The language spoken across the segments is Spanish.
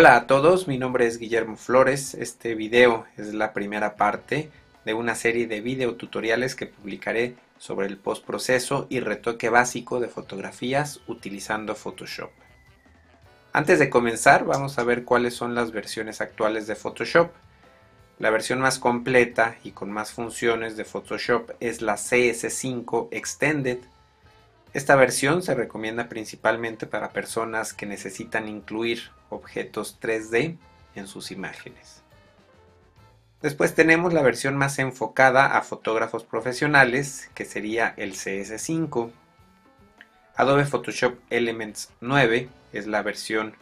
Hola a todos, mi nombre es Guillermo Flores. Este video es la primera parte de una serie de video tutoriales que publicaré sobre el postproceso y retoque básico de fotografías utilizando Photoshop. Antes de comenzar vamos a ver cuáles son las versiones actuales de Photoshop. La versión más completa y con más funciones de Photoshop es la CS5 Extended esta versión se recomienda principalmente para personas que necesitan incluir objetos 3D en sus imágenes. Después tenemos la versión más enfocada a fotógrafos profesionales, que sería el CS5. Adobe Photoshop Elements 9 es la versión,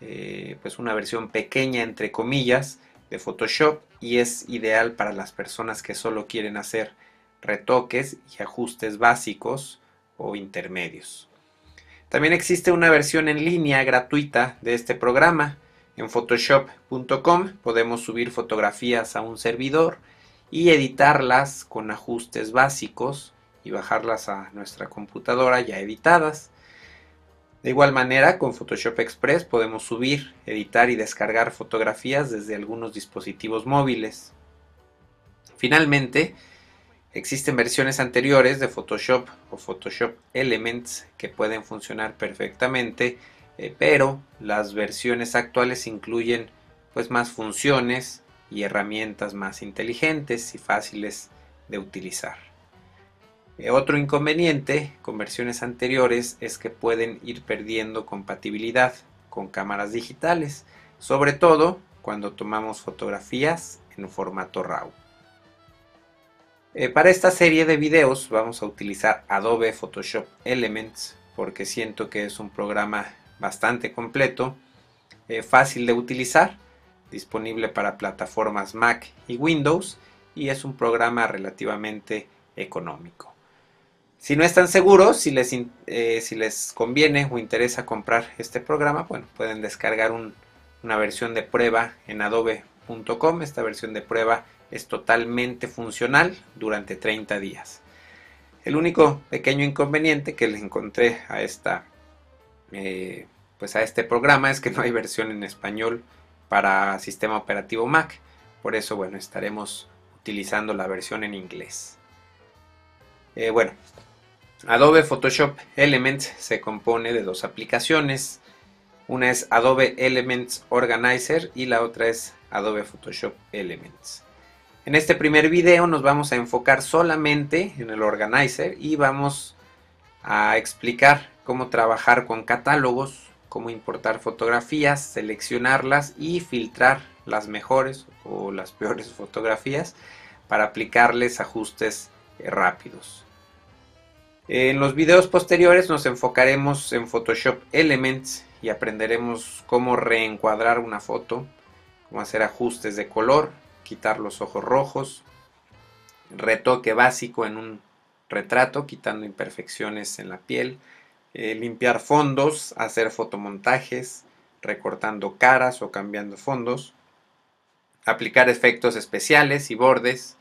eh, pues una versión pequeña entre comillas de Photoshop y es ideal para las personas que solo quieren hacer retoques y ajustes básicos o intermedios. También existe una versión en línea gratuita de este programa. En photoshop.com podemos subir fotografías a un servidor y editarlas con ajustes básicos y bajarlas a nuestra computadora ya editadas. De igual manera, con Photoshop Express podemos subir, editar y descargar fotografías desde algunos dispositivos móviles. Finalmente, Existen versiones anteriores de Photoshop o Photoshop Elements que pueden funcionar perfectamente, eh, pero las versiones actuales incluyen pues más funciones y herramientas más inteligentes y fáciles de utilizar. Eh, otro inconveniente con versiones anteriores es que pueden ir perdiendo compatibilidad con cámaras digitales, sobre todo cuando tomamos fotografías en formato RAW. Eh, para esta serie de videos vamos a utilizar Adobe Photoshop Elements porque siento que es un programa bastante completo, eh, fácil de utilizar, disponible para plataformas Mac y Windows y es un programa relativamente económico. Si no están seguros, si les, eh, si les conviene o interesa comprar este programa, bueno, pueden descargar una versión de prueba en adobe.com. Esta versión de prueba es totalmente funcional durante 30 días. El único pequeño inconveniente que le encontré a esta eh, pues a este programa es que no hay versión en español para sistema operativo Mac. Por eso, bueno, estaremos utilizando la versión en inglés. Eh, bueno, Adobe Photoshop Elements se compone de dos aplicaciones. Una es Adobe Elements Organizer y la otra es Adobe Photoshop Elements. En este primer video nos vamos a enfocar solamente en el organizer y vamos a explicar cómo trabajar con catálogos, cómo importar fotografías, seleccionarlas y filtrar las mejores o las peores fotografías para aplicarles ajustes eh, rápidos. En los videos posteriores nos enfocaremos en Photoshop Elements y aprenderemos cómo reencuadrar una foto, cómo hacer ajustes de color, quitar los ojos rojos, retoque básico en un retrato, quitando imperfecciones en la piel, eh, limpiar fondos, hacer fotomontajes, recortando caras o cambiando fondos, aplicar efectos especiales y bordes,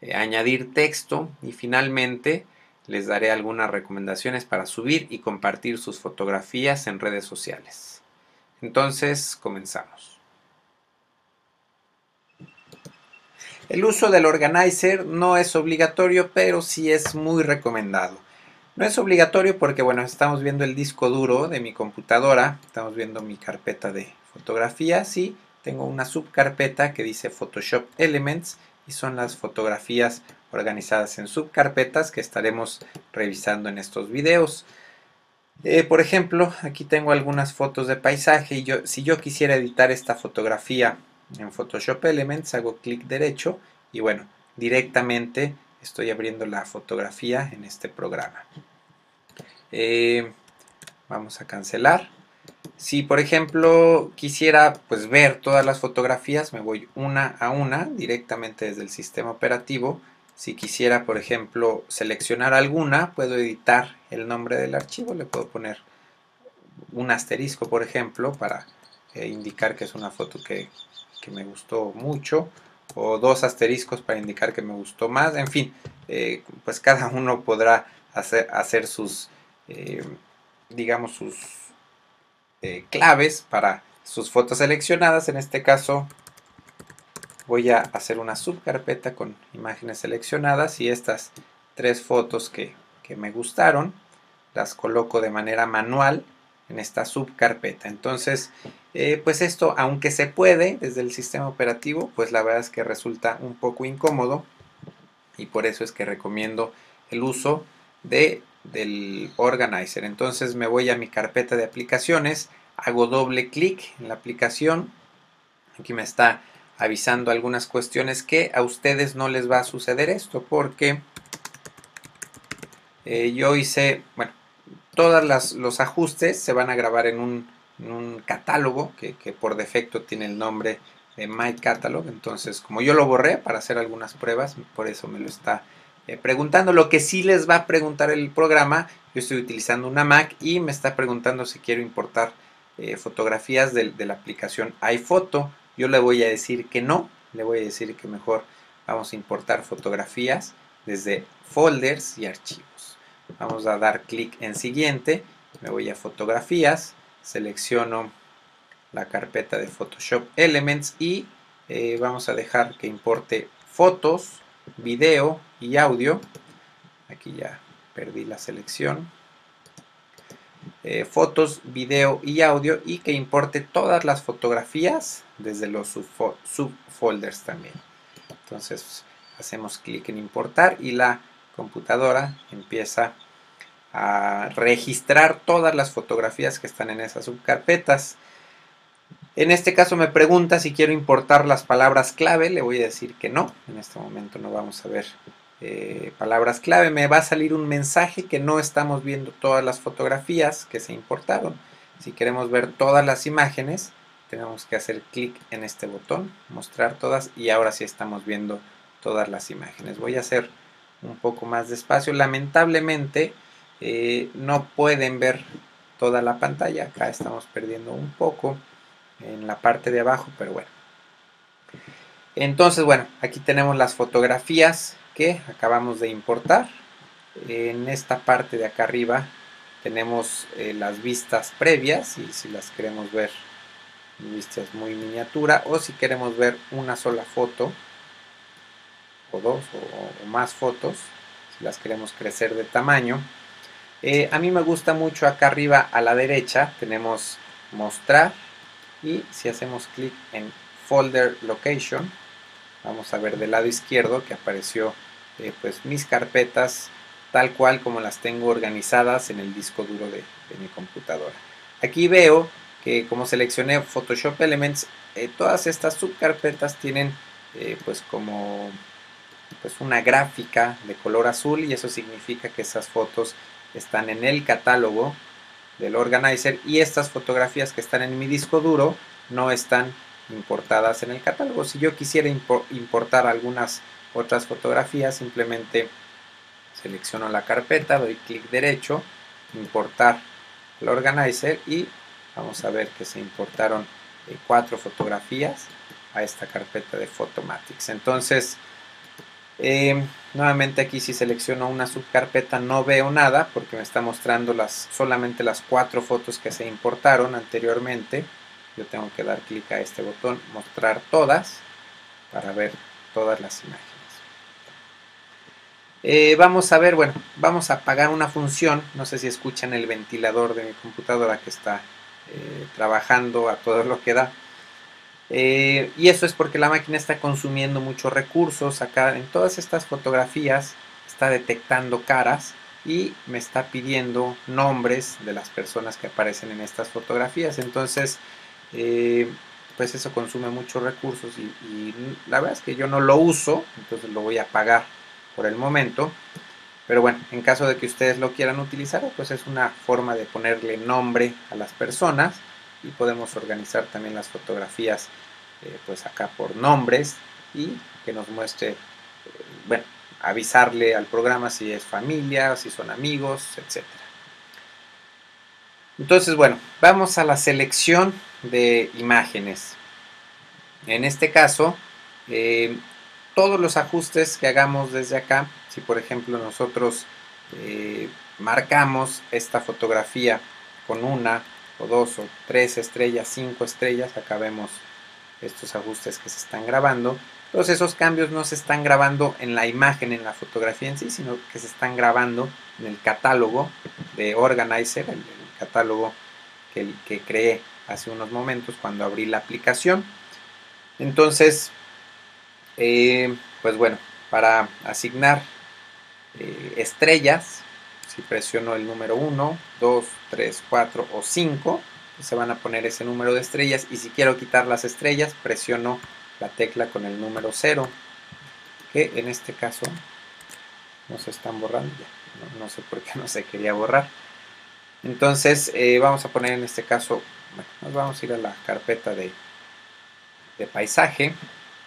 eh, añadir texto y finalmente les daré algunas recomendaciones para subir y compartir sus fotografías en redes sociales. Entonces, comenzamos. El uso del organizer no es obligatorio, pero sí es muy recomendado. No es obligatorio porque, bueno, estamos viendo el disco duro de mi computadora, estamos viendo mi carpeta de fotografías y tengo una subcarpeta que dice Photoshop Elements y son las fotografías organizadas en subcarpetas que estaremos revisando en estos videos. Eh, por ejemplo, aquí tengo algunas fotos de paisaje y yo, si yo quisiera editar esta fotografía en Photoshop Elements, hago clic derecho y bueno, directamente estoy abriendo la fotografía en este programa. Eh, vamos a cancelar. Si por ejemplo quisiera pues ver todas las fotografías, me voy una a una directamente desde el sistema operativo. Si quisiera por ejemplo seleccionar alguna, puedo editar el nombre del archivo, le puedo poner un asterisco por ejemplo para eh, indicar que es una foto que que me gustó mucho o dos asteriscos para indicar que me gustó más, en fin, eh, pues cada uno podrá hacer, hacer sus, eh, digamos, sus eh, claves para sus fotos seleccionadas. En este caso voy a hacer una subcarpeta con imágenes seleccionadas y estas tres fotos que, me gustaron las coloco de manera manual en esta subcarpeta. Entonces, eh, pues esto, aunque se puede desde el sistema operativo, pues la verdad es que resulta un poco incómodo y por eso es que recomiendo el uso de, del organizer. Entonces me voy a mi carpeta de aplicaciones, hago doble clic en la aplicación, aquí me está avisando algunas cuestiones que a ustedes no les va a suceder esto porque eh, yo hice, bueno, todos los ajustes se van a grabar en un, catálogo que, por defecto tiene el nombre de My Catalog. Entonces, como yo lo borré para hacer algunas pruebas, por eso me lo está eh, preguntando. Lo que sí les va a preguntar el programa, yo estoy utilizando una Mac y me está preguntando si quiero importar eh, fotografías de, de la aplicación iPhoto. Yo le voy a decir que no, le voy a decir que mejor vamos a importar fotografías desde folders y archivos. Vamos a dar clic en siguiente, me voy a fotografías, selecciono la carpeta de Photoshop Elements y eh, vamos a dejar que importe fotos, video y audio. Aquí ya perdí la selección. Eh, fotos, video y audio y que importe todas las fotografías desde los subfolders también. Entonces hacemos clic en importar y la computadora empieza a registrar todas las fotografías que están en esas subcarpetas. En este caso me pregunta si quiero importar las palabras clave, le voy a decir que no, en este momento no vamos a ver eh, palabras clave, me va a salir un mensaje que no estamos viendo todas las fotografías que se importaron. Si queremos ver todas las imágenes, tenemos que hacer clic en este botón, mostrar todas y ahora sí estamos viendo todas las imágenes. Voy a hacer un poco más despacio, lamentablemente eh, no pueden ver toda la pantalla, acá estamos perdiendo un poco en la parte de abajo, pero bueno. Entonces, bueno, aquí tenemos las fotografías que acabamos de importar. En esta parte de acá arriba tenemos eh, las vistas previas y si las queremos ver vistas muy miniatura o si queremos ver una sola foto o dos o, más fotos si las queremos crecer de tamaño eh, a mí me gusta mucho acá arriba a la derecha tenemos mostrar y si hacemos clic en folder location vamos a ver del lado izquierdo que apareció eh, pues mis carpetas tal cual como las tengo organizadas en el disco duro de, mi computadora. Aquí veo que como seleccioné Photoshop Elements eh, todas estas subcarpetas tienen pues como pues una gráfica de color azul y eso significa que esas fotos están en el catálogo del organizer y estas fotografías que están en mi disco duro no están importadas en el catálogo. Si yo quisiera importar algunas otras fotografías, simplemente selecciono la carpeta, doy clic derecho, importar el organizer y vamos a ver que se importaron eh, cuatro fotografías a esta carpeta de Photomatics. Entonces, eh, nuevamente aquí si selecciono una subcarpeta no veo nada porque me está mostrando las, solamente las cuatro fotos que se importaron anteriormente. Yo tengo que dar clic a este botón, mostrar todas, para ver todas las imágenes. Eh, vamos a ver, bueno, vamos a apagar una función, no sé si escuchan el ventilador de mi computadora que está eh, trabajando a todo lo que da. Eh, y eso es porque la máquina está consumiendo muchos recursos. Acá en todas estas fotografías está detectando caras y me está pidiendo nombres de las personas que aparecen en estas fotografías. Entonces, eh, pues eso consume muchos recursos y, y, la verdad es que yo no lo uso, entonces lo voy a pagar por el momento. Pero bueno, en caso de que ustedes lo quieran utilizar, pues es una forma de ponerle nombre a las personas y podemos organizar también las fotografías eh, pues acá por nombres y que nos muestre, eh, bueno, avisarle al programa si es familia, si son amigos, etc. Entonces, bueno, vamos a la selección de imágenes. En este caso, eh, todos los ajustes que hagamos desde acá, si por ejemplo nosotros marcamos esta fotografía con una dos o tres estrellas, cinco estrellas, acá vemos estos ajustes que se están grabando. Entonces esos cambios no se están grabando en la imagen, en la fotografía en sí, sino que se están grabando en el catálogo de Organizer, el, catálogo que, que creé hace unos momentos cuando abrí la aplicación. Entonces, eh, pues bueno, para asignar eh, estrellas, si presiono el número 1, 2, 3, 4 o 5, pues se van a poner ese número de estrellas y si quiero quitar las estrellas, presiono la tecla con el número 0, que en este caso no se están borrando ya, no, sé por qué no se quería borrar. Entonces eh, vamos a poner en este caso, bueno, nos vamos a ir a la carpeta de, de paisaje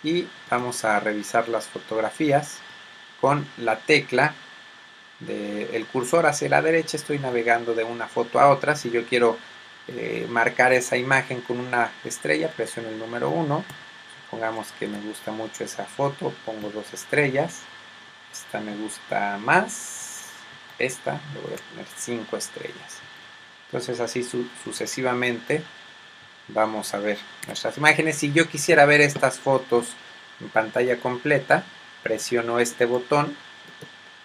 y vamos a revisar las fotografías con la tecla del cursor hacia la derecha estoy navegando de una foto a otra. Si yo quiero eh, marcar esa imagen con una estrella presiono el número 1 supongamos que me gusta mucho esa foto pongo dos estrellas. Esta me gusta más. Esta le voy a poner 5 estrellas. Entonces así sucesivamente vamos a ver nuestras imágenes. Si yo quisiera ver estas fotos en pantalla completa, presiono este botón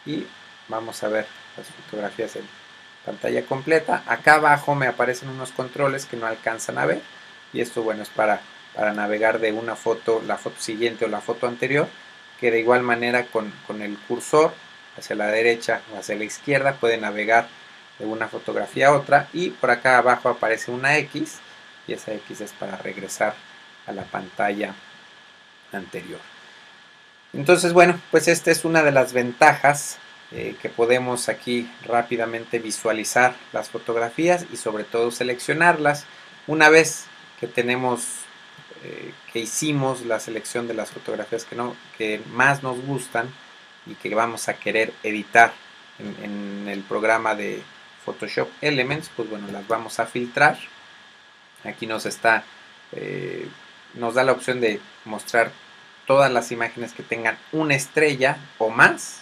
y vamos a ver las fotografías en pantalla completa. Acá abajo me aparecen unos controles que no alcanzan a ver y esto bueno es para, para navegar de una foto, la foto siguiente o la foto anterior, que de igual manera con, con el cursor hacia la derecha o hacia la izquierda puede navegar de una fotografía a otra y por acá abajo aparece una X y esa X es para regresar a la pantalla anterior. Entonces, bueno, pues esta es una de las ventajas eh, que podemos aquí rápidamente visualizar las fotografías y sobre todo seleccionarlas. Una vez que tenemos, eh, que hicimos la selección de las fotografías que, no, que más nos gustan y que vamos a querer editar en el programa de Photoshop Elements, pues bueno, las vamos a filtrar Aquí nos está, eh, nos da la opción de mostrar todas las imágenes que tengan una estrella o más,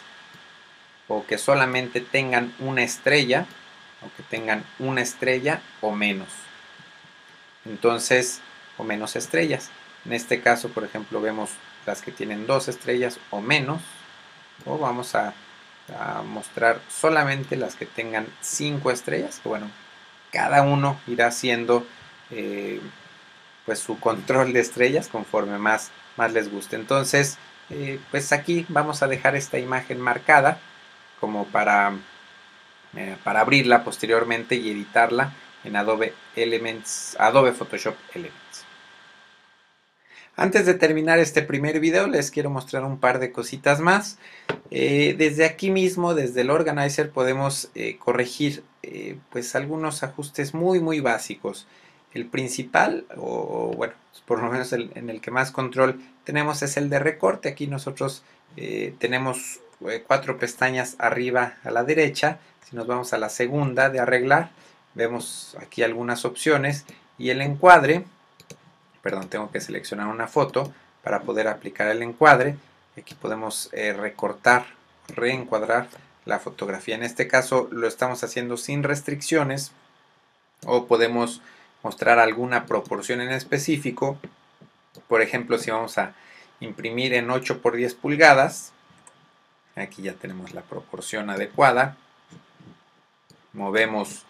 o que solamente tengan una estrella, o que tengan una estrella o menos. Entonces, o menos estrellas. En este caso, por ejemplo, vemos las que tienen dos estrellas o menos, o vamos a, mostrar solamente las que tengan cinco estrellas, que bueno, cada uno irá siendo eh, pues su control de estrellas conforme más, más les guste. Entonces, eh, pues aquí vamos a dejar esta imagen marcada como para, eh, para abrirla posteriormente y editarla en Adobe Elements, Adobe Photoshop Elements. Antes de terminar este primer video les quiero mostrar un par de cositas más. desde aquí mismo, desde el Organizer, podemos corregir pues algunos ajustes muy muy básicos. El principal, o bueno, por lo menos el, en el que más control tenemos es el de recorte. Aquí nosotros eh, tenemos eh, cuatro pestañas arriba a la derecha. Si nos vamos a la segunda de arreglar, vemos aquí algunas opciones y el encuadre, perdón, tengo que seleccionar una foto para poder aplicar el encuadre. Aquí podemos eh, recortar, reencuadrar la fotografía. En este caso lo estamos haciendo sin restricciones o podemos mostrar alguna proporción en específico. Por ejemplo, si vamos a imprimir en 8 por 10 pulgadas, aquí ya tenemos la proporción adecuada. Movemos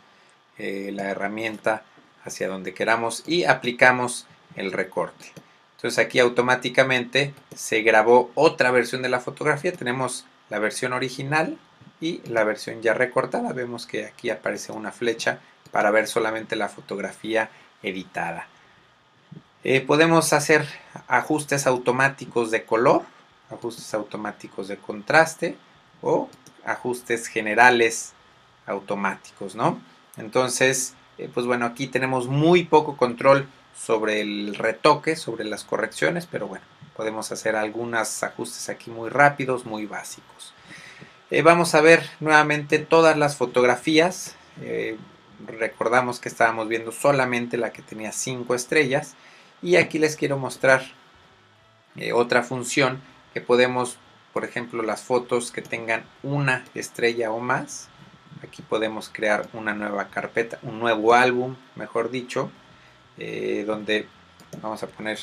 eh, la herramienta hacia donde queramos y aplicamos el recorte. Entonces aquí automáticamente se grabó otra versión de la fotografía. Tenemos la versión original y la versión ya recortada. Vemos que aquí aparece una flecha para ver solamente la fotografía editada. Eh, podemos hacer ajustes automáticos de color, ajustes automáticos de contraste o ajustes generales automáticos, ¿no? Entonces, eh, pues bueno, aquí tenemos muy poco control sobre el retoque, sobre las correcciones, pero bueno, podemos hacer algunos ajustes aquí muy rápidos, muy básicos. Eh, vamos a ver nuevamente todas las fotografías recordamos que estábamos viendo solamente la que tenía 5 estrellas y aquí les quiero mostrar eh, otra función podemos por ejemplo las fotos que tengan una estrella o más aquí podemos crear una nueva carpeta, un nuevo álbum, mejor dicho, eh, donde vamos a poner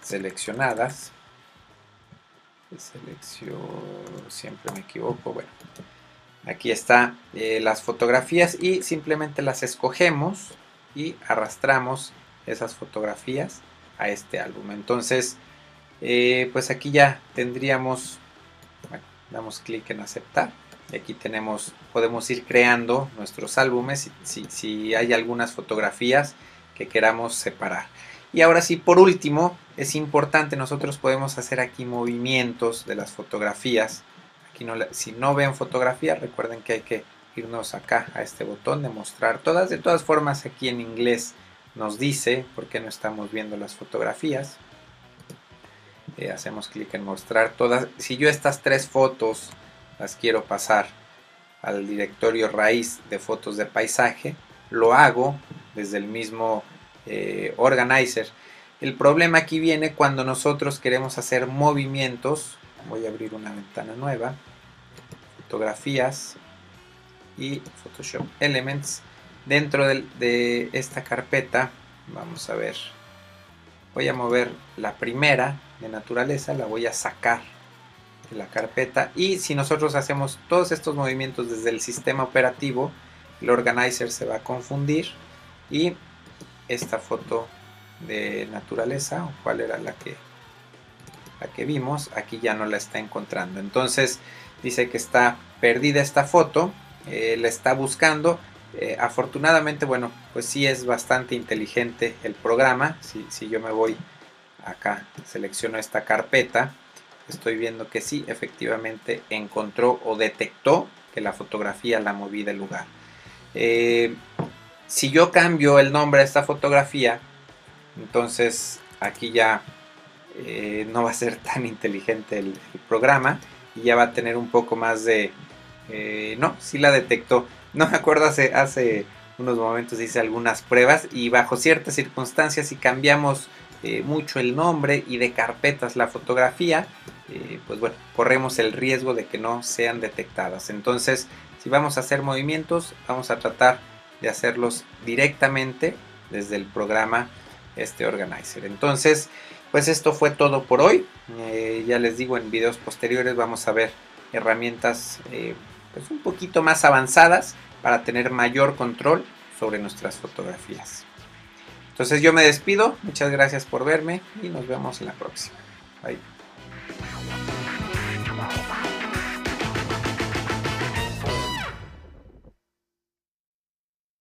seleccionadas. Selección, siempre me equivoco, bueno. Aquí está eh, las fotografías y simplemente las escogemos y arrastramos esas fotografías a este álbum. Entonces, eh, pues aquí ya tendríamos, damos clic en aceptar. Y aquí tenemos, podemos ir creando nuestros álbumes si, si hay algunas fotografías que queramos separar. Y ahora sí, por último, es importante, nosotros podemos hacer aquí movimientos de las fotografías. Aquí no, si no ven fotografía, recuerden que hay que irnos acá a este botón de mostrar todas. De todas formas, aquí en inglés nos dice por qué no estamos viendo las fotografías. Eh, hacemos clic en mostrar todas. Si yo estas tres fotos las quiero pasar al directorio raíz de fotos de paisaje, lo hago desde el mismo eh, organizer. El problema aquí viene cuando nosotros queremos hacer movimientos. Voy a abrir una ventana nueva. Fotografías y Photoshop Elements. Dentro de, esta carpeta, vamos a ver, voy a mover la primera de naturaleza, la voy a sacar de la carpeta y si nosotros hacemos todos estos movimientos desde el sistema operativo, el organizer se va a confundir y esta foto de naturaleza, cuál era la que, la que vimos, aquí ya no la está encontrando. Entonces dice que está perdida esta foto, eh, la está buscando. Eh, afortunadamente, bueno, pues sí es bastante inteligente el programa. Si, yo me voy acá, selecciono esta carpeta, estoy viendo que sí, efectivamente encontró o detectó que la fotografía la moví del lugar. Eh, si yo cambio el nombre de esta fotografía, entonces aquí ya eh, no va a ser tan inteligente el, programa y ya va a tener un poco más de... No, sí la detectó. No me acuerdo, hace, hace unos momentos hice algunas pruebas y bajo ciertas circunstancias si cambiamos eh, mucho el nombre y de carpetas la fotografía, pues bueno, corremos el riesgo de que no sean detectadas. Entonces, si vamos a hacer movimientos, vamos a tratar de hacerlos directamente desde el programa este organizer. Entonces, pues esto fue todo por hoy. Eh, ya les digo, en videos posteriores vamos a ver herramientas eh, pues un poquito más avanzadas para tener mayor control sobre nuestras fotografías. Entonces yo me despido, muchas gracias por verme y nos vemos en la próxima. Bye.